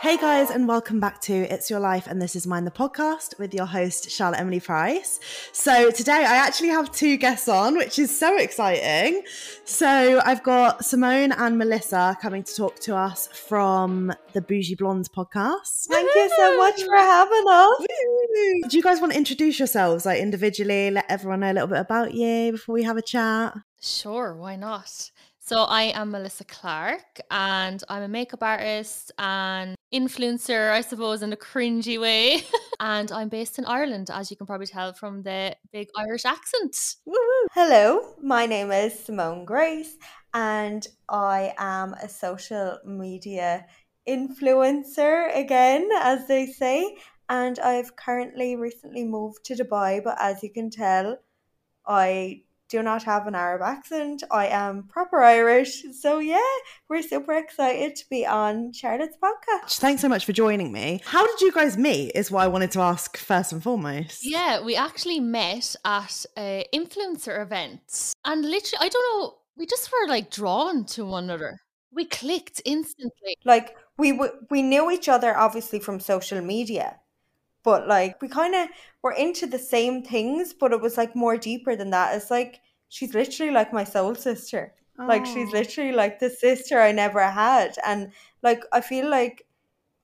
Hey guys, and welcome back to It's Your Life and This Is Mine, the podcast with your host, Charlotte Emily Price. So, today I actually have two guests on, which is so exciting. So, I've got Simone and Melissa coming to talk to us from the Boujee Blondes podcast. Thank you so much for having us. Do you guys want to introduce yourselves like individually, let everyone know a little bit about you before we have a chat? Sure, why not? So I am Melissa Clarke and I'm a makeup artist and influencer, I suppose, in a cringy way. and I'm based in Ireland, as you can probably tell from the big Irish accent. Hello, my name is Simone Grace and I am a social media influencer again, as they say. And I've currently recently moved to Dubai, but as you can tell, I do not have an Arab accent. I am proper Irish. So, yeah, we're super excited to be on Charlotte's podcast. Thanks so much for joining me. How did you guys meet? Is what I wanted to ask first and foremost. Yeah, we actually met at a influencer event. And literally, I don't know, we just were like drawn to one another. We clicked instantly. Like, we, w- we knew each other obviously from social media but like we kind of were into the same things but it was like more deeper than that. It's like she's literally like my soul sister. Like she's Oh. literally like the sister i never had. And like i feel like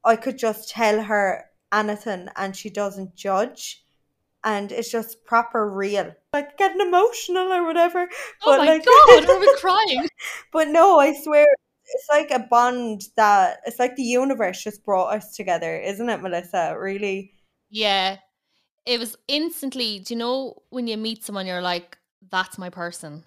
i could just tell her anything and she doesn't judge. And it's just proper real. Like getting emotional or whatever Oh but my like God, are we crying? but no i swear it's like a bond that it's like the universe just brought us together isn't it melissa? Really Yeah. It was instantly, do you know when you meet someone, you're like, that's my person.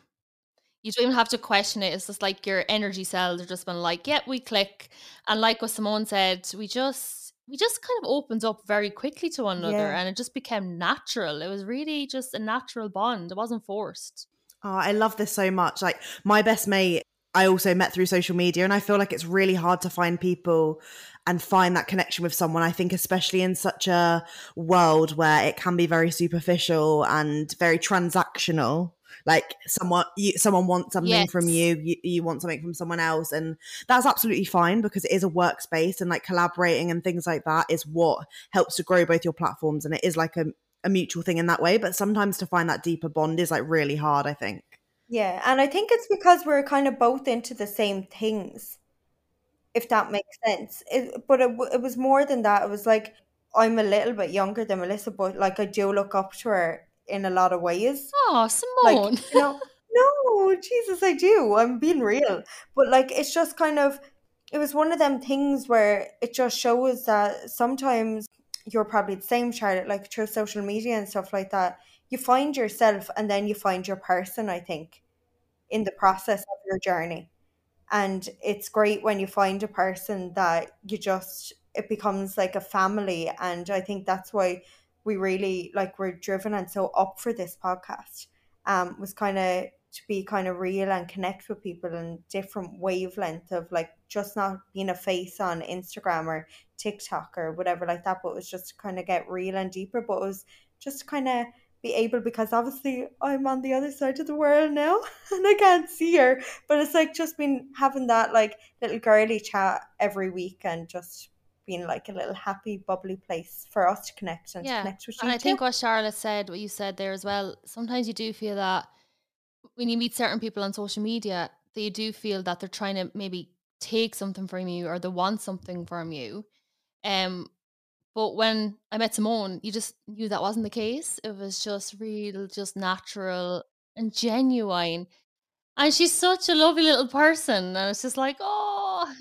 You don't even have to question it. It's just like your energy cells are just been like, yep, we click. And like what Simone said, we just we just kind of opened up very quickly to one another Yeah. and it just became natural. It was really just a natural bond. It wasn't forced. Oh, I love this so much. Like my best mate, I also met through social media, and I feel like it's really hard to find people and find that connection with someone. I think, especially in such a world where it can be very superficial and very transactional. Like someone, you, someone wants something from you, you, you want something from someone else, and that's absolutely fine because it is a workspace, and like collaborating and things like that is what helps to grow both your platforms, and it is like a a mutual thing in that way. But sometimes to find that deeper bond is like really hard. I think. Yeah, and I think it's because we're kind of both into the same things, if that makes sense. It, but it, w- it was more than that. It was like I'm a little bit younger than Melissa, but like I do look up to her in a lot of ways. Oh, Like, Simone. you know, no, Jesus, I do. I'm being real. But like, it's just kind of, it was one of them things where it just shows that sometimes you're probably the same, Charlotte, like through social media and stuff like that. You find yourself and then you find your person, I think, in the process of your journey. And it's great when you find a person that you just, it becomes like a family. And I think that's why we really, like, we're driven and so up for this podcast um, was kind of to be kind of real and connect with people in different wavelength of like just not being a face on Instagram or TikTok or whatever like that, but it was just kind of get real and deeper. But it was just kind of be able because obviously I'm on the other side of the world now and I can't see her. But it's like just been having that like little girly chat every week and just being like a little happy, bubbly place for us to connect and to connect with you. And I too. think what Charlotte said, what you said there as well, sometimes you do feel that when you meet certain people on social media, they do feel that they're trying to maybe take something from you or they want something from you. Um, but when I met Simone, you just knew that wasn't the case. It was just real, just natural and genuine. And she's such a lovely little person. And it's just like, oh,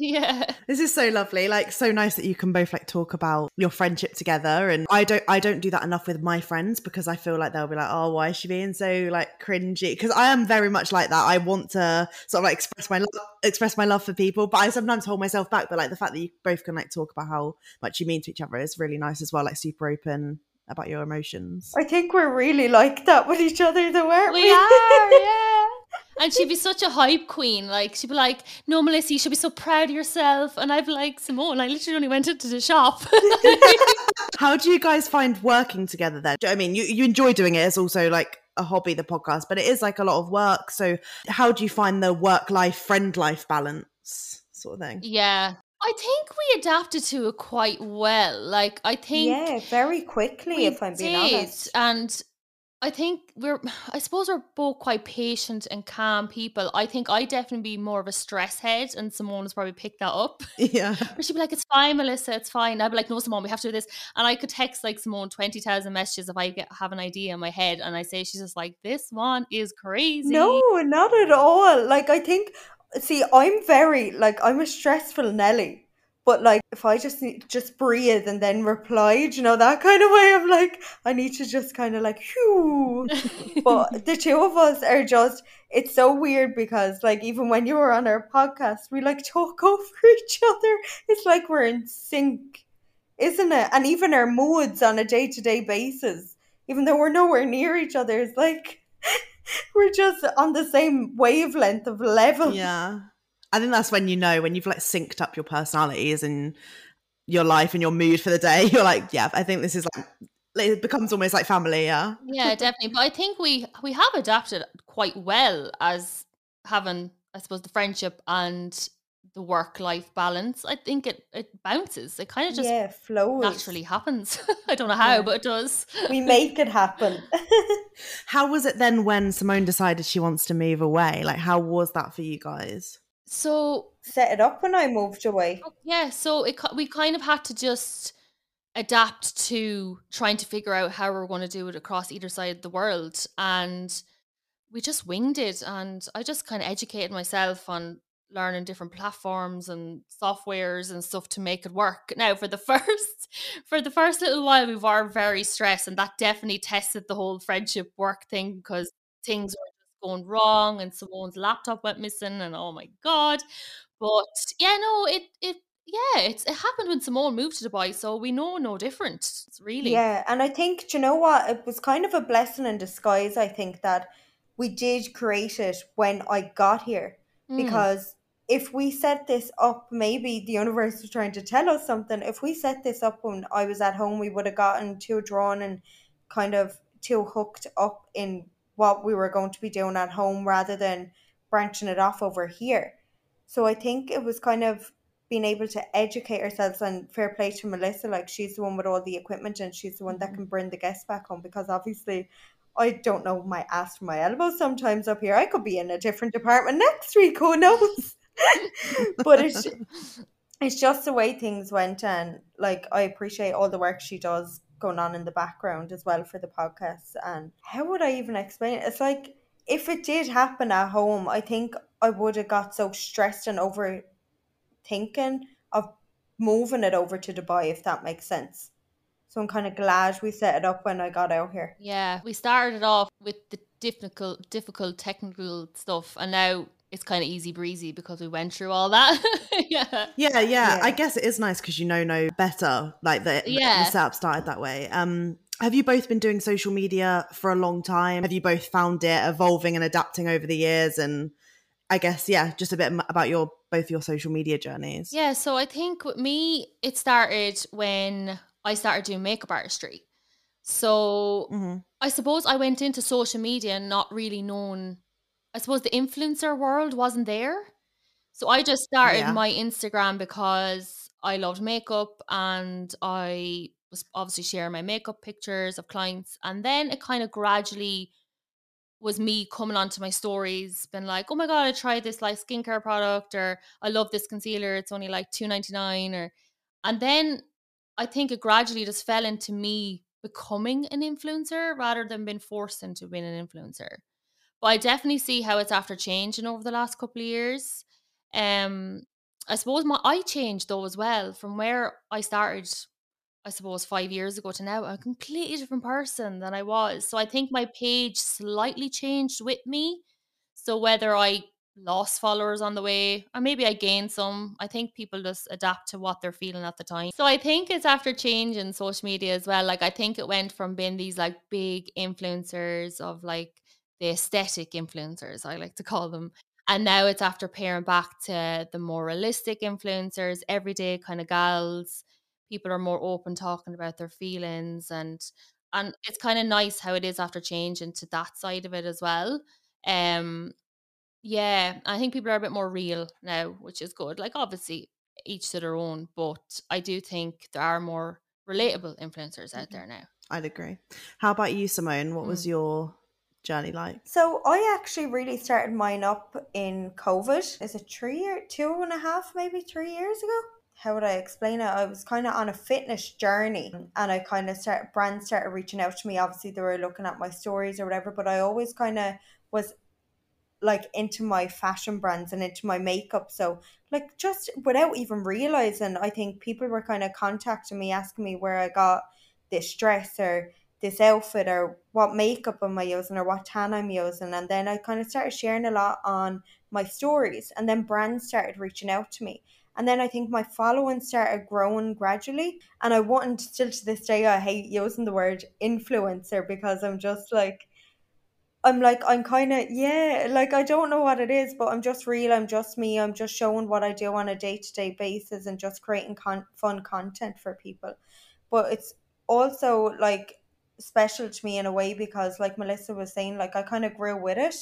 yeah. This is so lovely. Like so nice that you can both like talk about your friendship together. And I don't I don't do that enough with my friends because I feel like they'll be like, oh, why is she being so like cringy? Because I am very much like that. I want to sort of like express my love express my love for people, but I sometimes hold myself back. But like the fact that you both can like talk about how much you mean to each other is really nice as well. Like super open about your emotions. I think we're really like that with each other, though, aren't we? We are, yeah. And she'd be such a hype queen. Like she'd be like, "No, Melissa, you should be so proud of yourself." And I'd be like, "Simone, I literally only went into the shop." How do you guys find working together then? I mean, you, you enjoy doing it. It's also like a hobby, the podcast, but it is like a lot of work. So how do you find the work life, friend life balance sort of thing? yeah, I think we adapted to it quite well. Like I think Yeah, very quickly, we if I'm being did, honest. and I think we're. I suppose we're both quite patient and calm people. I think I definitely be more of a stress head, and Simone has probably picked that up. Yeah. Where she'd be like, "It's fine, Melissa. It's fine." I'd be like, "No, Simone, we have to do this." And I could text like Simone twenty thousand messages if I get, have an idea in my head, and I say she's just like, "This one is crazy." No, not at all. Like I think, see, I'm very like I'm a stressful Nelly, but like if I just need, just breathe and then reply, you know that kind of way of like I need to just kind of like, whew. But the two of us are just. It's so weird because like even when you were on our podcast, we like talk over each other. It's like we're in sync, isn't it? And even our moods on a day to day basis, even though we're nowhere near each other, it's like. We're just on the same wavelength of level. Yeah. I think that's when you know when you've like synced up your personalities and your life and your mood for the day. You're like, yeah, I think this is like it becomes almost like family. Yeah. yeah, definitely. But I think we we have adapted quite well as having, I suppose, the friendship and the work life balance. I think it it bounces. It kind of just yeah, flows. naturally happens. I don't know how, Yeah. but it does. We make it happen. How was it then when Simone decided she wants to move away? Like, how was that for you guys? So Set it up when I moved away. Oh, yeah, so it we kind of had to just adapt to trying to figure out how we're going to do it across either side of the world, and we just winged it. And I just kind of educated myself on learning different platforms and softwares and stuff to make it work. Now, for the first for the first little while, we were very stressed, and that definitely tested the whole friendship work thing because things were going wrong, and Simone's laptop went missing, and oh my god! But yeah, no, it it yeah, it's it happened when Simone moved to Dubai, so we know no different. It's really Yeah, and I think, do you know what? It was kind of a blessing in disguise, I think, that we did create it when I got here. Mm. Because if we set this up, maybe the universe was trying to tell us something. If we set this up when I was at home, we would have gotten too drawn and kind of too hooked up in what we were going to be doing at home rather than branching it off over here. So I think it was kind of being able to educate ourselves and fair play to Melissa, like she's the one with all the equipment and she's the one that Mhm. can bring the guests back home because obviously I don't know my ass from my elbow sometimes up here. I could be in a different department next week, who knows? but it's it's just the way things went and like I appreciate all the work she does going on in the background as well for the podcast and how would I even explain it? It's like if it did happen at home, I think I would have got so stressed and overthinking of moving it over to Dubai if that makes sense. So I'm kind of glad we set it up when I got out here. Yeah, we started off with the difficult, difficult technical stuff, and now it's kind of easy breezy because we went through all that. yeah, Yeah, yeah, Yeah. I guess it is nice because you know no better. Like the, Yeah. the setup started that way. Um, have you both been doing social media for a long time? Have you both found it evolving and adapting over the years? And I guess yeah, just a bit about your both your social media journeys. yeah. So I think with me, it started when I started doing makeup artistry. So hmm I suppose I went into social media and not really knowing. I suppose the influencer world wasn't there. So I just started Yeah. my Instagram because I loved makeup and I was obviously sharing my makeup pictures of clients. And then it kind of gradually was me coming onto my stories, been like, oh my God, I tried this like skincare product or I love this concealer. It's only like two ninety nine or and then I think it gradually just fell into me becoming an influencer rather than being forced into being an influencer. But I definitely see how it's after changing over the last couple of years. Um, I suppose my I changed though as well from where I started. I suppose five years ago to now, I'm a completely different person than I was. So I think my page slightly changed with me. So whether I lost followers on the way, or maybe I gained some, I think people just adapt to what they're feeling at the time. So I think it's after changing social media as well. Like I think it went from being these like big influencers of like the aesthetic influencers, I like to call them. And now it's after pairing back to the more realistic influencers, everyday kind of gals. People are more open talking about their feelings and and it's kind of nice how it is after changing to that side of it as well. Um yeah, I think people are a bit more real now, which is good. Like obviously each to their own. But I do think there are more relatable influencers out Mhm. there now. I'd agree. How about you, Simone? What was Mm. your journey like? So I actually really started mine up in COVID. Is it three year, two and a half, maybe three years ago? How would I explain it? I was kind of on a fitness journey, and I kind of started brands started reaching out to me. Obviously, they were looking at my stories or whatever, but I always kind of was like into my fashion brands and into my makeup. So like just without even realizing, I think people were kind of contacting me, asking me where I got this dress or this outfit or what makeup am I using or what tan I'm using. And then I kind of started sharing a lot on my stories. And then brands started reaching out to me. And then I think my following started growing gradually. And I wouldn't still to this day I hate using the word influencer because I'm just like I'm like I'm kind of yeah, like I don't know what it is, but I'm just real. I'm just me. I'm just showing what I do on a day to day basis and just creating con- fun content for people. But it's also like special to me in a way because, like Melissa was saying, like I kind of grew with it.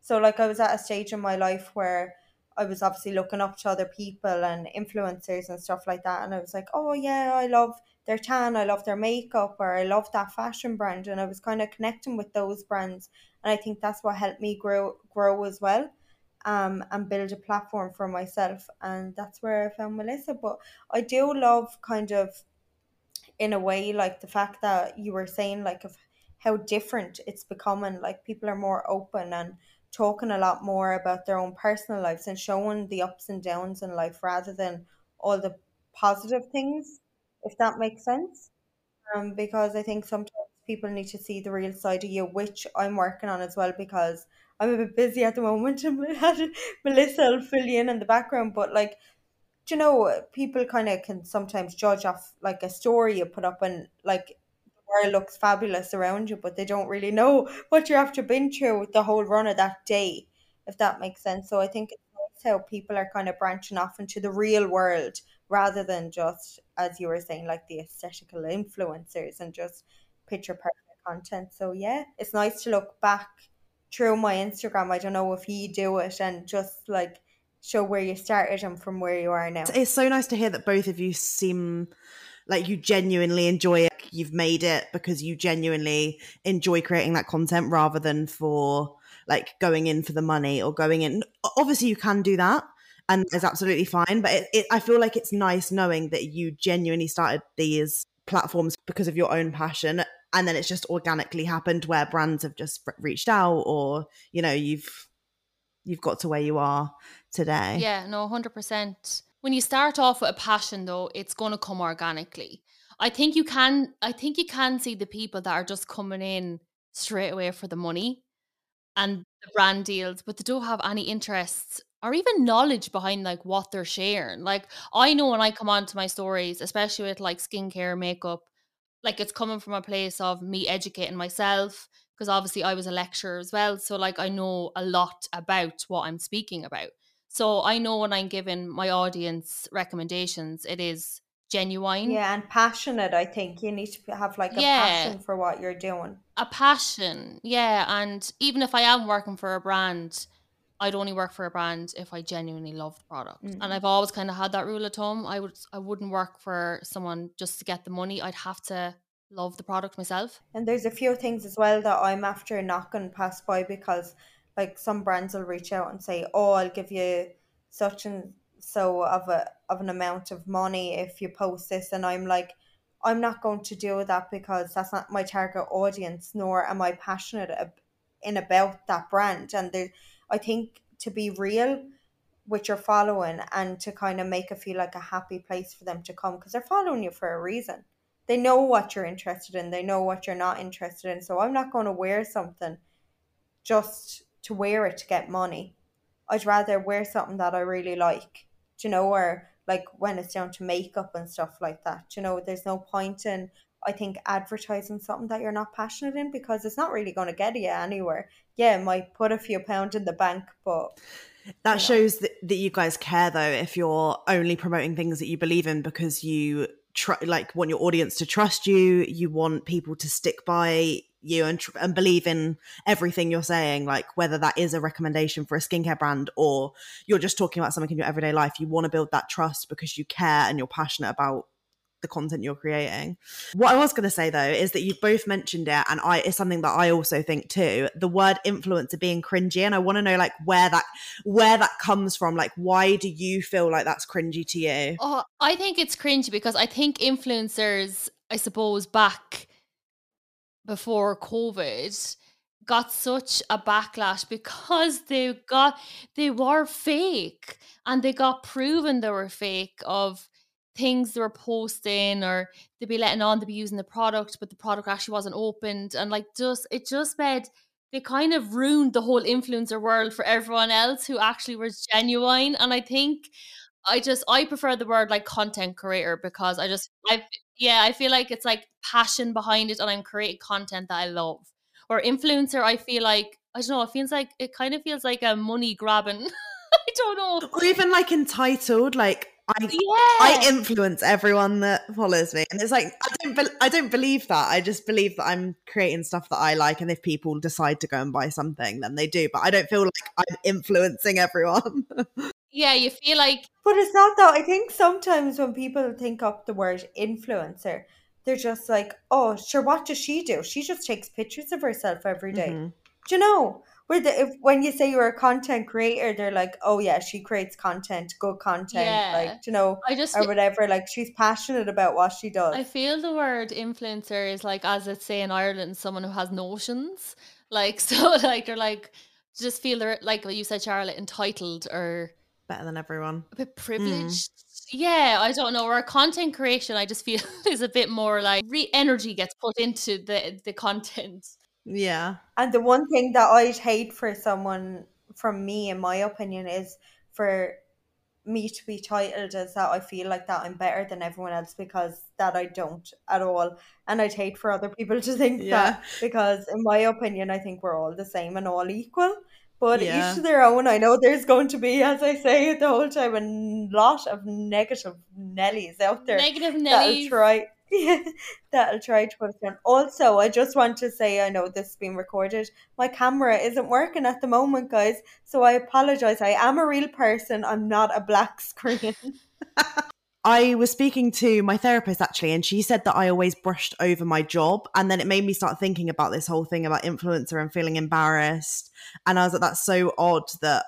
So like I was at a stage in my life where I was obviously looking up to other people and influencers and stuff like that, and I was like, oh yeah, I love their tan, I love their makeup, or I love that fashion brand, and I was kind of connecting with those brands and I think that's what helped me grow grow as well um and build a platform for myself and that's where I found Melissa but I do love kind of in a way like the fact that you were saying like of how different it's becoming like people are more open and talking a lot more about their own personal lives and showing the ups and downs in life rather than all the positive things if that makes sense um, because I think sometimes people need to see the real side of you, which I'm working on as well because I'm a bit busy at the moment and Melissa will fill you in in the background. But like, you know, people kind of can sometimes judge off like a story you put up and like the world looks fabulous around you, but they don't really know what you're after been through with the whole run of that day, if that makes sense. So I think it's how people are kind of branching off into the real world rather than just as you were saying like the aesthetical influencers and just picture perfect content so yeah it's nice to look back through my instagram i don't know if you do it and just like show where you started and from where you are now It's so nice to hear that both of you seem like you genuinely enjoy it. You've made it because you genuinely enjoy creating that content rather than for like going in for the money or going in. Obviously, you can do that and it's absolutely fine. But it, it, I feel like it's nice knowing that you genuinely started these platforms because of your own passion. And then it's just organically happened where brands have just reached out or, you know, you've you've got to where you are today. Yeah, no, 100%. When you start off with a passion though, it's going to come organically. I think you can I think you can see the people that are just coming in straight away for the money and the brand deals, but they don't have any interests or even knowledge behind like what they're sharing. Like I know when I come onto my stories, especially with like skincare, makeup, like it's coming from a place of me educating myself because obviously I was a lecturer as well. So like I know a lot about what I'm speaking about. So I know when I'm giving my audience recommendations, it is genuine. yeah and passionate i think you need to have like a Yeah. passion for what you're doing a passion yeah and even if i am working for a brand i'd only work for a brand if i genuinely love the product Mm. and i've always kind of had that rule of thumb i would i wouldn't work for someone just to get the money i'd have to love the product myself. And there's a few things as well that I'm after knocking past by because like some brands will reach out and say, Oh, I'll give you such and so of a of an amount of money if you post this. And I'm like I'm not going to do that because that's not my target audience nor am I passionate in about that brand. And there I think to be real with your following and to kind of make it feel like a happy place for them to come because they're following you for a reason they know what you're interested in they know what you're not interested in so i'm not going to wear something just to wear it to get money i'd rather wear something that i really like you know or like when it's down to makeup and stuff like that you know there's no point in i think advertising something that you're not passionate in because it's not really going to get you anywhere yeah it might put a few pounds in the bank but That you know. shows that, that you guys care though if you're only promoting things that you believe in because you tr- like want your audience to trust you, you want people to stick by you and, tr- and believe in everything you're saying, like whether that is a recommendation for a skincare brand or you're just talking about something in your everyday life, you want to build that trust because you care and you're passionate about the content you're creating. What I was going to say though is that you both mentioned it, and I it's something that I also think too. The word influencer being cringy, and I want to know like where that where that comes from. Like, why do you feel like that's cringy to you? Oh, I think it's cringy because I think influencers, I suppose, back before COVID got such a backlash because they got they were fake and they got proven they were fake of things they were posting or they'd be letting on to be using the product, but the product actually wasn't opened. And like just it just made they kind of ruined the whole influencer world for everyone else who actually was genuine. And I think I just I prefer the word like content creator because I just I yeah, I feel like it's like passion behind it and I'm creating content that I love. Or influencer, I feel like I don't know, it feels like it kind of feels like a money grabbing. I don't know. Or even like entitled, like I Yeah. I influence everyone that follows me, and it's like I don't be- I don't believe that. I just believe that I'm creating stuff that I like, and if people decide to go and buy something, then they do. But I don't feel like I'm influencing everyone. yeah, you feel like But it's not though. I think sometimes when people think up the word influencer, they're just like, oh, sure, what does she do? She just takes pictures of herself every day. Mhm. Do you know? Where the, if when you say you're a content creator, they're like, oh yeah, she creates content, good content, Yeah. like you know, I just or whatever. Like she's passionate about what she does. I feel the word influencer is like, as it's say in Ireland, someone who has notions. Like, so, like, they're like, just feel they're like what you said, Charlotte, entitled or Better than everyone. a bit mm. privileged. Yeah, I don't know. Or content creation, I just feel is a bit more like re- energy gets put into the the content. Yeah. And the one thing that I'd hate for someone, from me, in my opinion, is for me to be titled as that I feel like that I'm better than everyone else because that I don't at all. And I'd hate for other people to think Yeah. that because, in my opinion, I think we're all the same and all equal. But Yeah. each to their own. I know there's going to be, as I say the whole time, a lot of negative Nellies out there Negative that'll Nelly. Try that'll try to put us down. Also, I just want to say I know this is being recorded. My camera isn't working at the moment, guys. So I apologize. I am a real person. I'm not a black screen. I was speaking to my therapist actually, and she said that I always brushed over my job. And then it made me start thinking about this whole thing about influencer and feeling embarrassed. And I was like, that's so odd that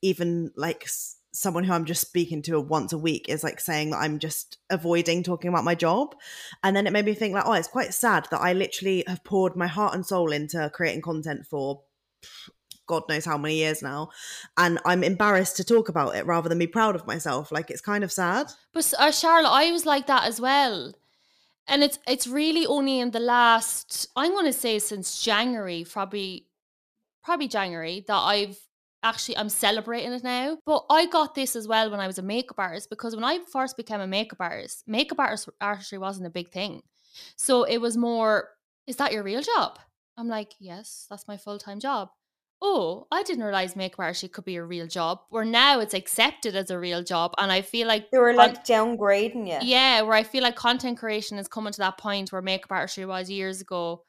even like someone who I'm just speaking to once a week is like saying that I'm just avoiding talking about my job. And then it made me think, like, oh, it's quite sad that I literally have poured my heart and soul into creating content for God knows how many years now. And I'm embarrassed to talk about it rather than be proud of myself. Like, it's kind of sad. But uh, Charlotte, I was like that as well. And it's it's really only in the last I'm going to say since January, probably probably January that I've actually I'm celebrating it now. But I got this as well when I was a makeup artist because when I first became a makeup artist, makeup artist actually wasn't a big thing. So it was more, is that your real job? I'm like, yes, that's my full time job. Oh, I didn't realize makeup artistry could be a real job. Where now it's accepted as a real job, and I feel like They were like downgrading you. yeah, where I feel like content creation is coming to that point where makeup artistry was years ago,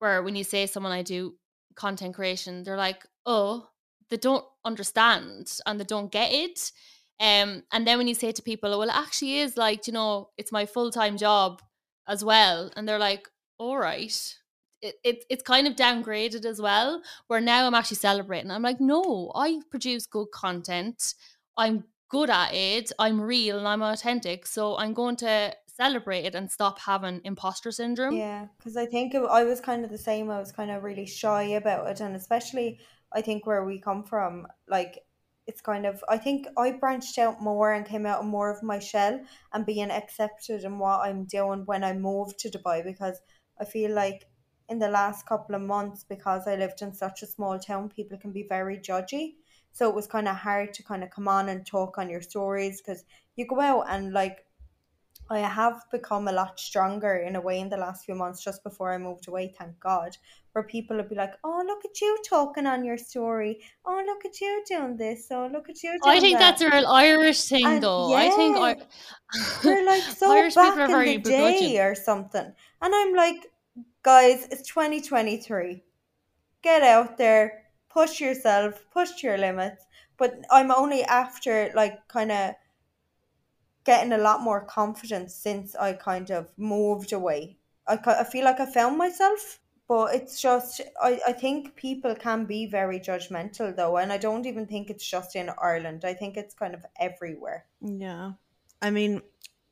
where when you say someone I do content creation, they're like, oh, they don't understand and they don't get it. Um, and then when you say to people, well, it actually is like, you know, it's my full time job as well, and they're like, all right. It, it, it's kind of downgraded as well, where now I'm actually celebrating. I'm like, no, I produce good content. I'm good at it. I'm real and I'm authentic. So I'm going to celebrate it and stop having imposter syndrome. Yeah, because I think it, I was kind of the same. I was kind of really shy about it, and especially I think where we come from, like it's kind of I think I branched out more and came out of more of my shell and being accepted in what I'm doing when I moved to Dubai because I feel like in the last couple of months because I lived in such a small town, people can be very judgy. So it was kind of hard to kind of come on and talk on your stories because you go out and like I have become a lot stronger in a way in the last few months just before I moved away, thank God. Where people would be like, Oh, look at you talking on your story. Oh, look at you doing this. Oh, look at you doing I think that. that's a real Irish thing, And though. I think I- We're like so Irish people back are in very the day or something. And I'm like, guys, it's 2023. Get out there, push yourself, push your limits. But I'm only after like kind of getting a lot more confidence since I kind of moved away. I, I feel like I found myself, but it's just, I, I think people can be very judgmental though, and I don't even think it's just in Ireland. I think it's kind of everywhere. Yeah. I mean,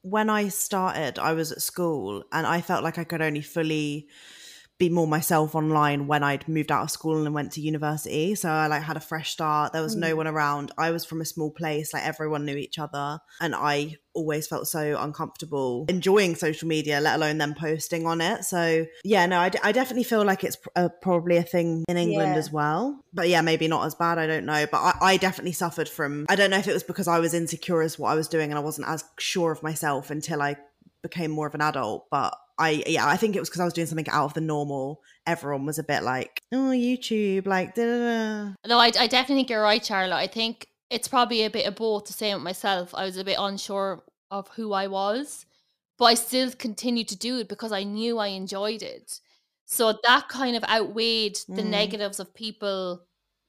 when I started, I was at school and I felt like I could only fully be more myself online when I'd moved out of school and went to university. So I like had a fresh start. There was mm. no one around. I was from a small place, like everyone knew each other. And I always felt so uncomfortable enjoying social media, let alone them posting on it. So yeah, no, I, d- I definitely feel like it's pr- uh, probably a thing in England yeah. as well. But yeah, maybe not as bad. I don't know. But I, I definitely suffered from, I don't know if it was because I was insecure as what I was doing and I wasn't as sure of myself until I became more of an adult. But I yeah, I think it was because I was doing something out of the normal. Everyone was a bit like, oh, YouTube, like, da, da, da. no, I, I definitely think you're right, Charlotte. I think it's probably a bit of both. To say with myself. I was a bit unsure of who I was, but I still continued to do it because I knew I enjoyed it. So that kind of outweighed the mm. negatives of people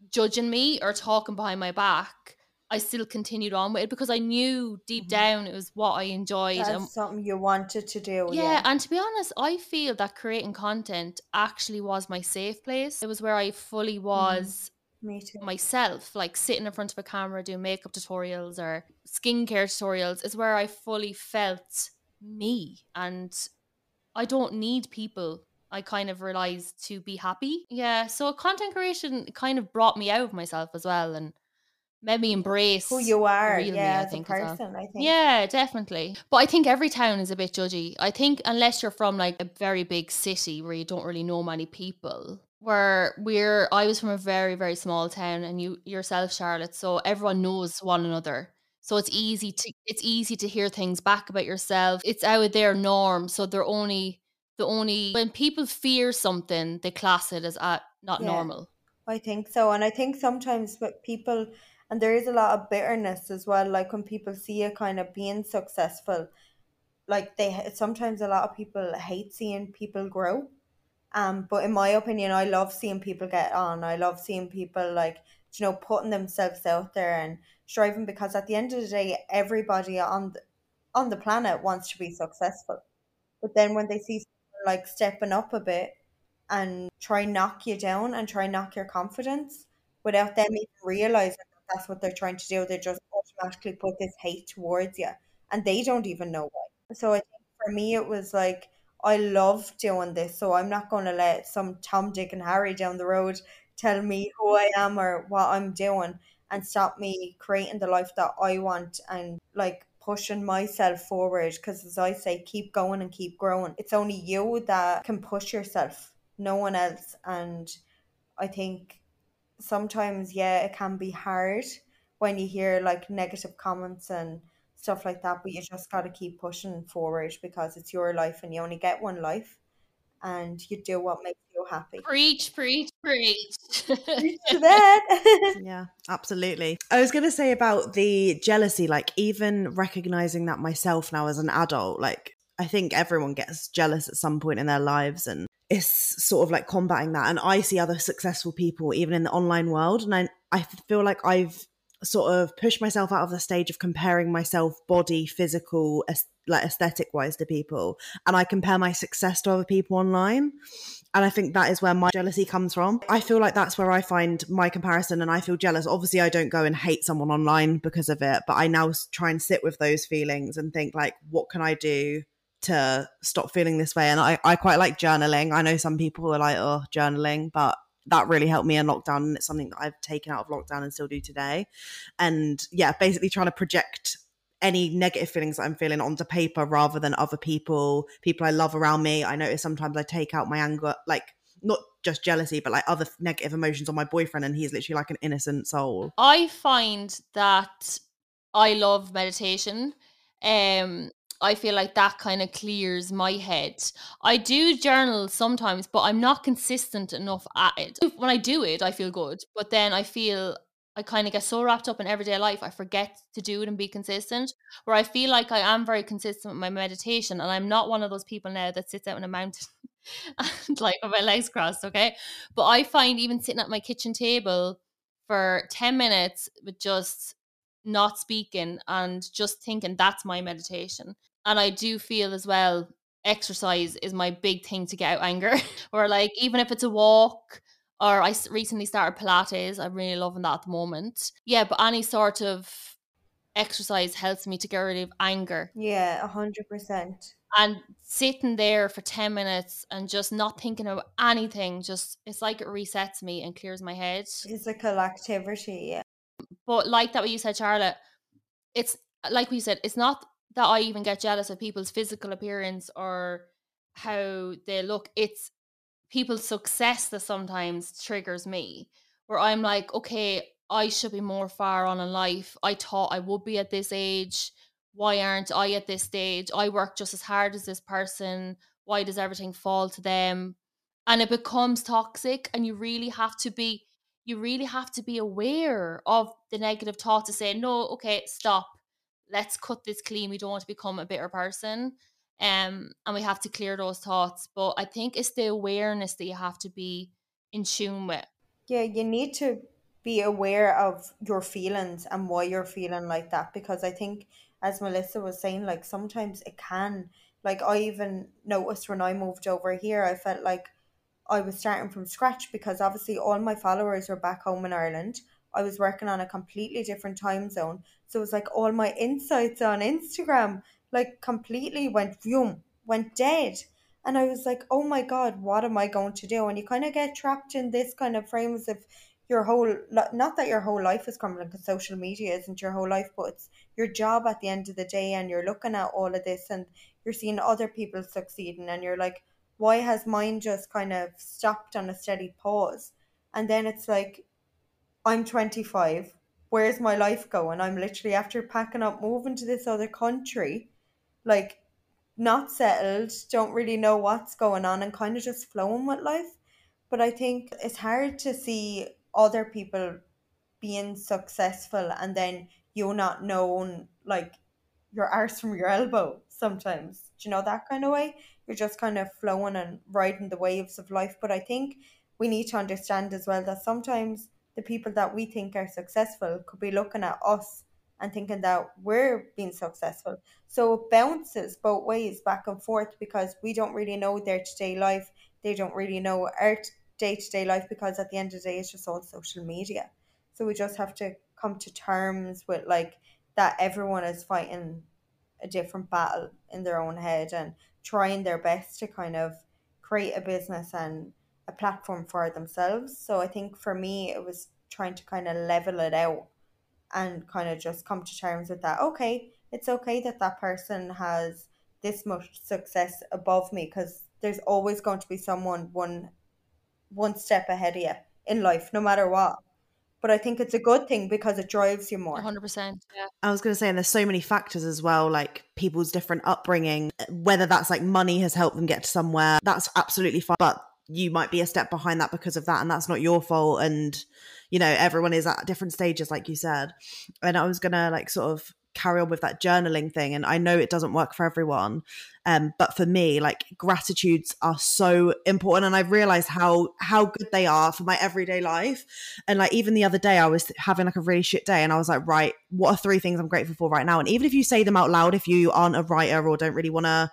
judging me or talking behind my back I still continued on with it because I knew deep mm-hmm. down it was what I enjoyed. That's and, something you wanted to do. Yeah, yeah, and to be honest, I feel that creating content actually was my safe place. It was where I fully mm-hmm. was mm, myself, like sitting in front of a camera doing makeup tutorials or skincare tutorials is where I fully felt me. And I don't need people I kind of realized to be happy. Yeah, so content creation kind of brought me out of myself as well and made me embrace who you are, yeah, me, as think, a person. Well. I think, yeah, definitely. But I think every town is a bit judgy. I think unless you're from like a very big city where you don't really know many people, where we're, I was from a very very small town, and you yourself, Charlotte, so everyone knows one another. So it's easy to it's easy to hear things back about yourself. It's out of their norm, so they're only the only when people fear something, they class it as uh, not yeah, normal. I think so, and I think sometimes what people and there is a lot of bitterness as well like when people see you kind of being successful like they sometimes a lot of people hate seeing people grow. Um but in my opinion i love seeing people get on. I love seeing people like you know putting themselves out there and striving because at the end of the day everybody on the, on the planet wants to be successful. But then when they see like stepping up a bit and try knock you down and try knock your confidence without them even realizing that's what they're trying to do. They just automatically put this hate towards you, and they don't even know why. So I think for me, it was like I love doing this, so I'm not going to let some Tom, Dick, and Harry down the road tell me who I am or what I'm doing and stop me creating the life that I want and like pushing myself forward because as I say keep going and keep growing it's only you that can push yourself no one else and I think sometimes yeah it can be hard when you hear like negative comments and stuff like that but you just got to keep pushing forward because it's your life and you only get one life and you do what makes you happy. Preach preach preach, preach to that. Yeah absolutely. I was going to say about the jealousy like even recognizing that myself now as an adult like I think everyone gets jealous at some point in their lives and it's sort of like combating that. And I see other successful people, even in the online world. And I, I feel like I've sort of pushed myself out of the stage of comparing myself body, physical, like aesthetic wise to people. And I compare my success to other people online. And I think that is where my jealousy comes from. I feel like that's where I find my comparison and I feel jealous. Obviously, I don't go and hate someone online because of it, but I now try and sit with those feelings and think, like, what can I do to stop feeling this way. And I, I quite like journaling. I know some people are like, oh, journaling, but that really helped me in lockdown. And it's something that I've taken out of lockdown and still do today. And yeah, basically trying to project any negative feelings that I'm feeling onto paper rather than other people, people I love around me. I notice sometimes I take out my anger, like not just jealousy, but like other negative emotions on my boyfriend, and he's literally like an innocent soul. I find that I love meditation. Um, I feel like that kind of clears my head. I do journal sometimes, but I'm not consistent enough at it. When I do it, I feel good, but then I feel I kind of get so wrapped up in everyday life, I forget to do it and be consistent. Where I feel like I am very consistent with my meditation, and I'm not one of those people now that sits out in a mountain and like with my legs crossed, okay? But I find even sitting at my kitchen table for 10 minutes with just not speaking and just thinking that's my meditation. And I do feel as well exercise is my big thing to get out anger or like even if it's a walk or I recently started Pilates. I'm really loving that at the moment. Yeah, but any sort of exercise helps me to get rid of anger. Yeah, a hundred percent. And sitting there for 10 minutes and just not thinking of anything, just it's like it resets me and clears my head. Physical activity, yeah. But like that what you said, Charlotte, it's like we said, it's not that I even get jealous of people's physical appearance or how they look. It's people's success that sometimes triggers me, where I'm like, okay, I should be more far on in life. I thought I would be at this age. Why aren't I at this stage? I work just as hard as this person. Why does everything fall to them? And it becomes toxic, and you really have to be you really have to be aware of the negative thought to say, no, okay, stop. Let's cut this clean. We don't want to become a bitter person. Um, and we have to clear those thoughts. But I think it's the awareness that you have to be in tune with. Yeah, you need to be aware of your feelings and why you're feeling like that because I think as Melissa was saying, like sometimes it can like I even noticed when I moved over here, I felt like I was starting from scratch because obviously all my followers were back home in Ireland. I was working on a completely different time zone. So it was like all my insights on Instagram like completely went boom, went dead. And I was like, oh my God, what am I going to do? And you kind of get trapped in this kind of frames of your whole, not that your whole life is crumbling because social media isn't your whole life, but it's your job at the end of the day. And you're looking at all of this and you're seeing other people succeeding. And you're like, why has mine just kind of stopped on a steady pause? And then it's like, I'm 25. Where's my life going? I'm literally after packing up, moving to this other country like not settled, don't really know what's going on, and kind of just flowing with life. But I think it's hard to see other people being successful and then you're not knowing like your arse from your elbow sometimes. Do you know that kind of way? You're just kind of flowing and riding the waves of life. But I think we need to understand as well that sometimes the people that we think are successful could be looking at us and thinking that we're being successful. So it bounces both ways back and forth because we don't really know their today life. They don't really know our day to day life because at the end of the day, it's just all social media. So we just have to come to terms with like that everyone is fighting a different battle in their own head and trying their best to kind of create a business and a platform for themselves. So I think for me, it was trying to kind of level it out and kind of just come to terms with that. Okay, it's okay that that person has this much success above me because there's always going to be someone one one step ahead of you in life, no matter what. But I think it's a good thing because it drives you more. 100%. Yeah. I was going to say, and there's so many factors as well, like people's different upbringing, whether that's like money has helped them get to somewhere, that's absolutely fine. But you might be a step behind that because of that, and that's not your fault. And you know everyone is at different stages like you said and i was gonna like sort of carry on with that journaling thing and i know it doesn't work for everyone um but for me like gratitudes are so important and i've realized how how good they are for my everyday life and like even the other day i was having like a really shit day and i was like right what are three things i'm grateful for right now and even if you say them out loud if you aren't a writer or don't really want to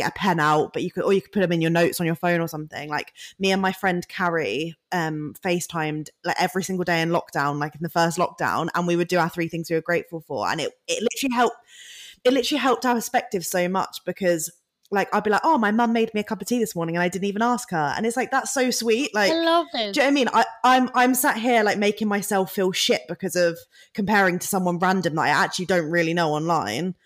get a pen out, but you could, or you could put them in your notes on your phone or something. Like me and my friend Carrie um, FaceTimed like every single day in lockdown, like in the first lockdown, and we would do our three things we were grateful for. And it, it literally helped, it literally helped our perspective so much because like I'd be like, oh, my mum made me a cup of tea this morning and I didn't even ask her. And it's like that's so sweet. Like I love it. Do you know what I mean? I, I'm I'm sat here like making myself feel shit because of comparing to someone random that I actually don't really know online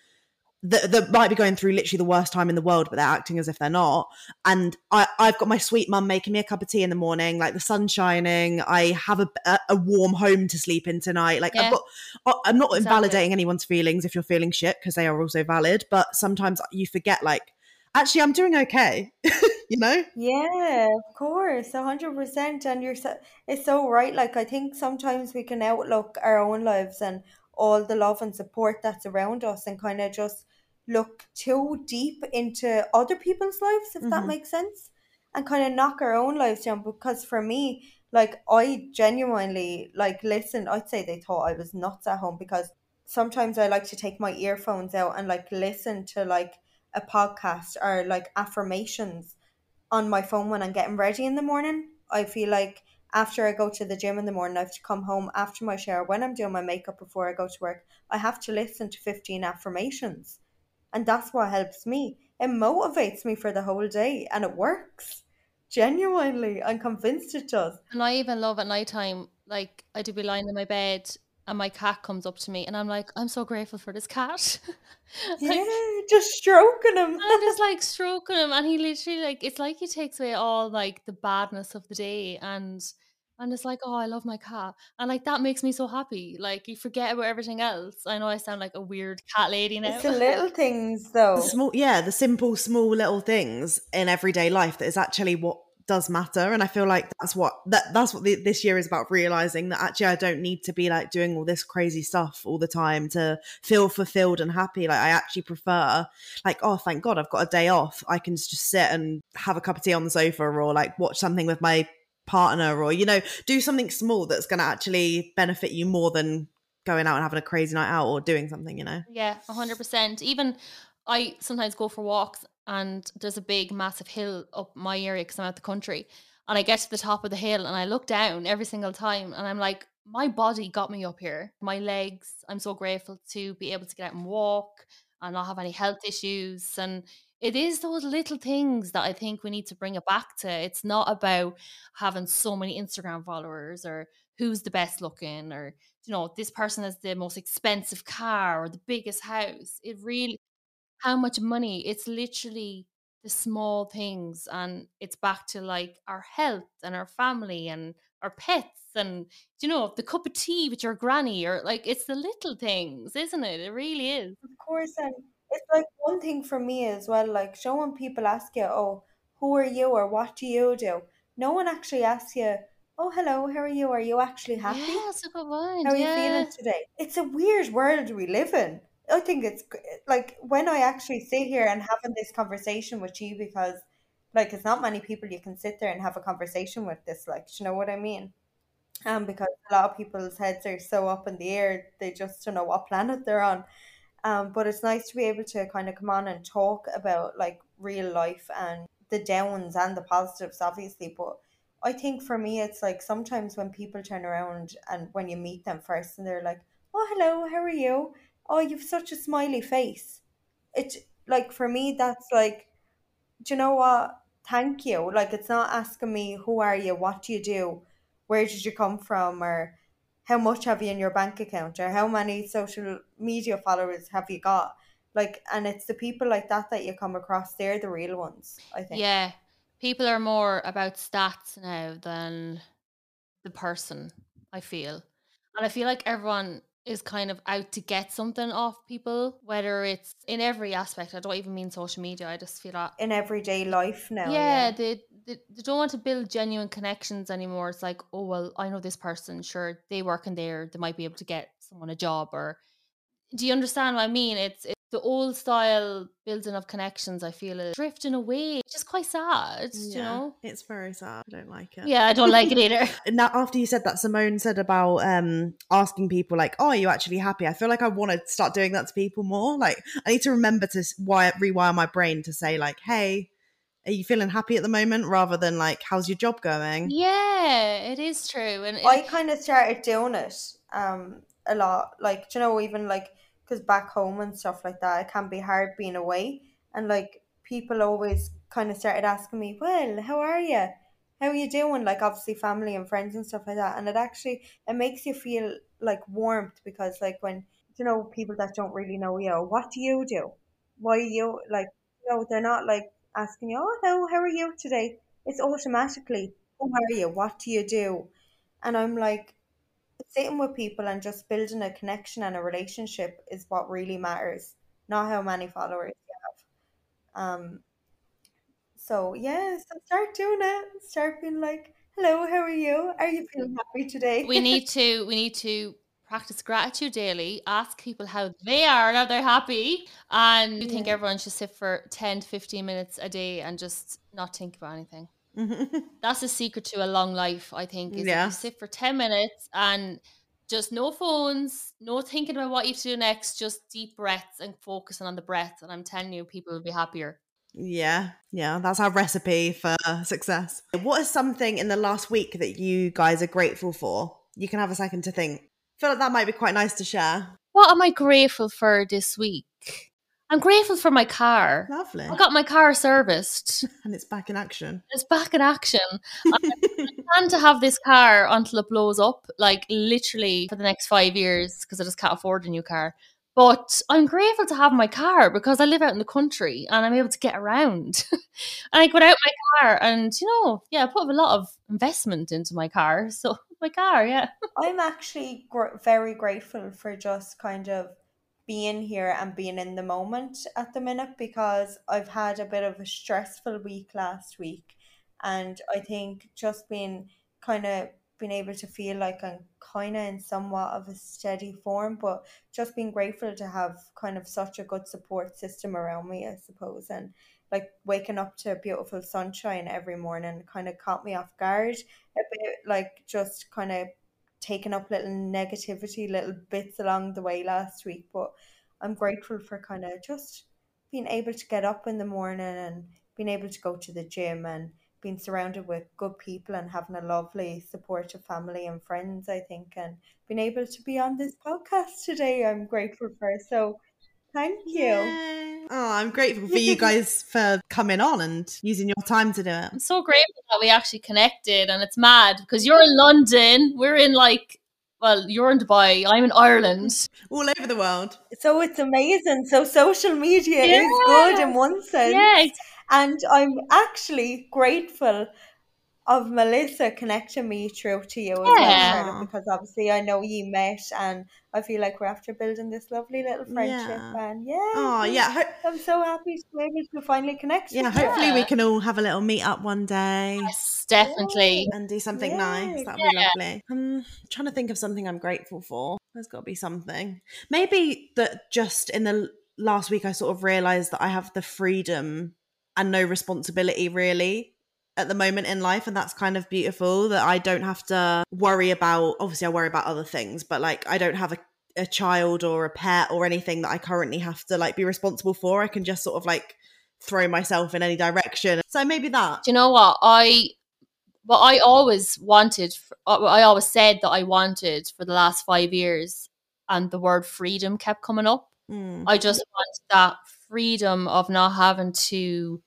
that, that might be going through literally the worst time in the world, but they're acting as if they're not. And I, I've got my sweet mum making me a cup of tea in the morning, like the sun shining. I have a, a, a warm home to sleep in tonight. Like yeah. I've got, uh, I'm not exactly. invalidating anyone's feelings if you're feeling shit because they are also valid. But sometimes you forget, like, actually, I'm doing okay. you know? Yeah, of course, hundred percent. And you're so, it's so right. Like I think sometimes we can outlook our own lives and all the love and support that's around us and kind of just look too deep into other people's lives, if mm-hmm. that makes sense. and kind of knock our own lives down. Because for me, like I genuinely like listen. I'd say they thought I was nuts at home because sometimes I like to take my earphones out and like listen to like a podcast or like affirmations on my phone when I'm getting ready in the morning. I feel like after I go to the gym in the morning, I have to come home after my shower when I'm doing my makeup before I go to work. I have to listen to 15 affirmations. And that's what helps me. It motivates me for the whole day and it works. Genuinely, I'm convinced it does. And I even love at night time, like I do be lying in my bed and my cat comes up to me and I'm like, I'm so grateful for this cat. like, yeah, just stroking him. I'm just like stroking him and he literally like it's like he takes away all like the badness of the day and and it's like, oh, I love my cat. And like that makes me so happy. Like you forget about everything else. I know I sound like a weird cat lady now. It's the little things though. The small yeah, the simple, small little things in everyday life that is actually what does matter and i feel like that's what that that's what the, this year is about realizing that actually i don't need to be like doing all this crazy stuff all the time to feel fulfilled and happy like i actually prefer like oh thank god i've got a day off i can just sit and have a cup of tea on the sofa or like watch something with my partner or you know do something small that's going to actually benefit you more than going out and having a crazy night out or doing something you know yeah 100% even i sometimes go for walks and there's a big massive hill up my area because I'm out the country. And I get to the top of the hill and I look down every single time and I'm like, my body got me up here. My legs, I'm so grateful to be able to get out and walk and not have any health issues. And it is those little things that I think we need to bring it back to. It's not about having so many Instagram followers or who's the best looking or, you know, this person has the most expensive car or the biggest house. It really, how much money it's literally the small things and it's back to like our health and our family and our pets and you know the cup of tea with your granny or like it's the little things isn't it it really is of course it's like one thing for me as well like showing people ask you oh who are you or what do you do? No one actually asks you oh hello how are you? Are you actually happy? Yeah, that's a good one. how are yeah. you feeling today? It's a weird world we live in. I think it's like when I actually sit here and having this conversation with you because like it's not many people you can sit there and have a conversation with this like you know what I mean? Um because a lot of people's heads are so up in the air they just don't know what planet they're on um but it's nice to be able to kind of come on and talk about like real life and the downs and the positives obviously but I think for me it's like sometimes when people turn around and when you meet them first and they're like oh hello how are you oh, you've such a smiley face. It like for me, that's like, do you know what? Thank you. Like it's not asking me who are you, what do you do, where did you come from, or how much have you in your bank account, or how many social media followers have you got. Like, and it's the people like that that you come across. They're the real ones. I think. Yeah, people are more about stats now than the person. I feel, and I feel like everyone is kind of out to get something off people, whether it's in every aspect. I don't even mean social media. I just feel that in everyday life now. Yeah, yeah. They, they they don't want to build genuine connections anymore. It's like, oh well, I know this person. Sure, they work in there. They might be able to get someone a job. Or do you understand what I mean? It's the old style building of connections, I feel, is drifting away, which is quite sad, yeah, you know? It's very sad. I don't like it. Yeah, I don't like it either. now, after you said that, Simone said about um, asking people, like, oh, are you actually happy? I feel like I want to start doing that to people more. Like, I need to remember to wire, rewire my brain to say, like, hey, are you feeling happy at the moment rather than like how's your job going yeah it is true and i kind of started doing it um a lot like you know even like because back home and stuff like that, it can be hard being away. And like people always kind of started asking me, "Well, how are you? How are you doing?" Like obviously family and friends and stuff like that. And it actually it makes you feel like warmth because like when you know people that don't really know you, what do you do? Why you like you know they're not like asking you, "Oh, hello, how are you today?" It's automatically, "Who are you? What do you do?" And I'm like, sitting with people and just building a connection and a relationship is what really matters, not how many followers you have. Um, so yeah, so start doing it. Start being like, "Hello, how are you? Are you feeling happy today?" we need to. We need to practice gratitude daily. Ask people how they are, how they're happy, and you yeah. think everyone should sit for ten to fifteen minutes a day and just not think about anything. Mm-hmm. That's the secret to a long life, I think. Is yeah. you sit for 10 minutes and just no phones, no thinking about what you have to do next, just deep breaths and focusing on the breath. And I'm telling you, people will be happier. Yeah, yeah, that's our recipe for success. What is something in the last week that you guys are grateful for? You can have a second to think. I feel like that might be quite nice to share. What am I grateful for this week? I'm grateful for my car. Lovely. I got my car serviced. And it's back in action. It's back in action. I plan to have this car until it blows up, like literally for the next five years, because I just can't afford a new car. But I'm grateful to have my car because I live out in the country and I'm able to get around. and I got out my car and, you know, yeah, I put a lot of investment into my car. So, my car, yeah. I'm actually gr- very grateful for just kind of being here and being in the moment at the minute because I've had a bit of a stressful week last week. And I think just being kind of being able to feel like I'm kind of in somewhat of a steady form, but just being grateful to have kind of such a good support system around me, I suppose. And like waking up to beautiful sunshine every morning kind of caught me off guard a bit, like just kind of taking up little negativity, little bits along the way last week. But I'm grateful for kind of just being able to get up in the morning and being able to go to the gym and being surrounded with good people and having a lovely supportive family and friends, I think, and being able to be on this podcast today, I'm grateful for. So thank you. Yay. Oh, I'm grateful for you guys for coming on and using your time to do it. I'm so grateful that we actually connected and it's mad because you're in London, we're in like well, you're in Dubai, I'm in Ireland. All over the world. So it's amazing. So social media yeah. is good in one sense. Yeah, and I'm actually grateful of Melissa connecting me through to you as yeah. well, because obviously I know you met and I feel like we're after building this lovely little friendship yeah. and oh, yeah. Oh yeah. Ho- I'm so happy to be able to finally connect. Yeah, hopefully we can all have a little meet up one day. Yes, definitely. And do something Yay. nice. That'd be lovely. I'm trying to think of something I'm grateful for. There's gotta be something. Maybe that just in the last week I sort of realized that I have the freedom and no responsibility really at the moment in life and that's kind of beautiful that I don't have to worry about obviously I worry about other things but like I don't have a, a child or a pet or anything that I currently have to like be responsible for. I can just sort of like throw myself in any direction. So maybe that. Do you know what? I what I always wanted I always said that I wanted for the last 5 years and the word freedom kept coming up. Mm. I just want that freedom of not having to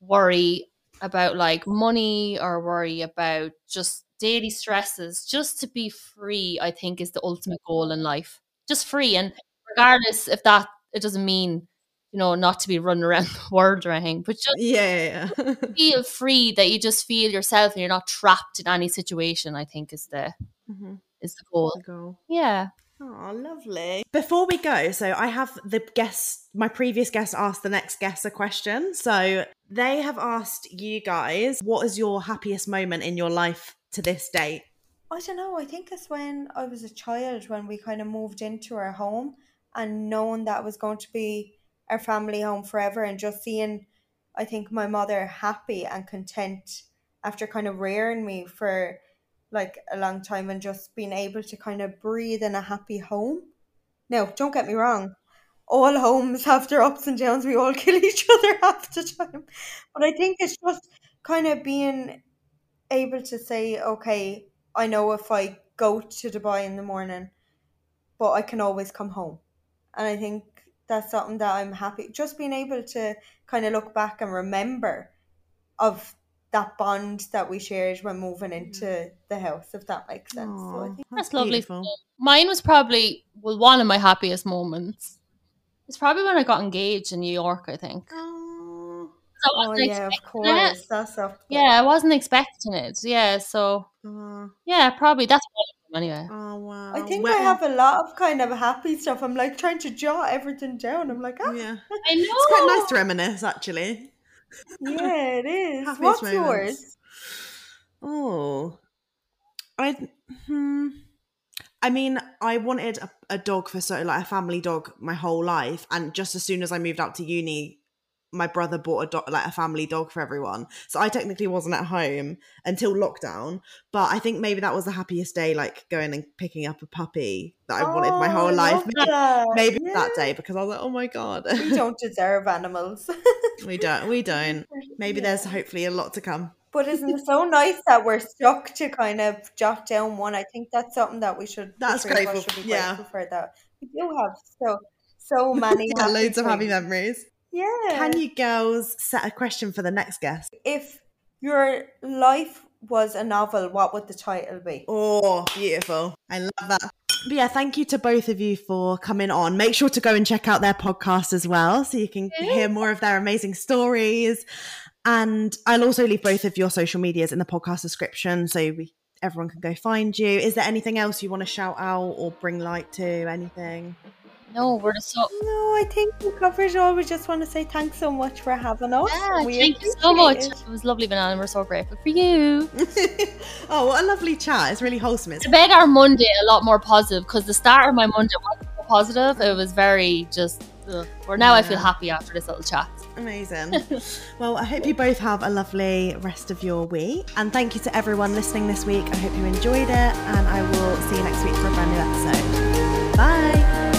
worry about like money or worry about just daily stresses just to be free i think is the ultimate goal in life just free and regardless if that it doesn't mean you know not to be running around the world or anything but just yeah, yeah. feel free that you just feel yourself and you're not trapped in any situation i think is the mm-hmm. is the goal. the goal yeah Oh, lovely. Before we go, so I have the guest, my previous guest asked the next guest a question. So they have asked you guys, what is your happiest moment in your life to this date? I don't know. I think it's when I was a child when we kind of moved into our home and knowing that was going to be our family home forever and just seeing, I think, my mother happy and content after kind of rearing me for like a long time and just being able to kind of breathe in a happy home. Now, don't get me wrong, all homes have their ups and downs. We all kill each other half the time. But I think it's just kind of being able to say, okay, I know if I go to Dubai in the morning, but I can always come home. And I think that's something that I'm happy just being able to kind of look back and remember of that bond that we shared when moving into the house, if that makes sense. Aww, so I think that's, that's lovely. Mine was probably well one of my happiest moments. It's probably when I got engaged in New York. I think. Oh, oh yeah, of course. It. That's up. Yeah, I wasn't expecting it. Yeah, so uh, yeah, probably that's anyway. Oh wow! I think well, I have a lot of kind of happy stuff. I'm like trying to jot everything down. I'm like, ah. yeah, I know. It's quite nice to reminisce, actually yeah, it is. What's moments. yours? Oh, I hmm. I mean, I wanted a, a, dog for so like a family dog my whole life, and just as soon as I moved out to uni, my brother bought a dog, like a family dog for everyone. So I technically wasn't at home until lockdown. But I think maybe that was the happiest day, like going and picking up a puppy that I wanted my Oh, whole life. that. Maybe that Yeah. day because I was like, oh my god, We don't deserve animals. we don't, we don't. Maybe there's hopefully a lot to come. But isn't it so nice that we're stuck to kind of jot down one? I think that's something that we should. That's grateful, Should be yeah. for that. We do have so so many. yeah, loads of happy memories. Yeah. Can you girls set a question for the next guest? If your life was a novel, what would the title be? Oh, beautiful. I love that. But yeah, thank you to both of you for coming on. Make sure to go and check out their podcast as well so you can hear more of their amazing stories. And I'll also leave both of your social medias in the podcast description so we, everyone can go find you. Is there anything else you want to shout out or bring light to? Anything? No, we're just so No, I think we covered it all. We just want to say thanks so much for having us. yeah, We thank you so much. it. It was lovely, Banana. and We're so grateful for you. oh, what a lovely chat. It's really wholesome. It's To make our Monday a lot more positive because the start of my Monday wasn't so positive. It was very just. Ugh. Now I feel happy after this little chat. Amazing. well, I hope you both have a lovely rest of your week. And thank you to everyone listening this week. I hope you enjoyed it. And I will see you next week for a brand new episode. Bye.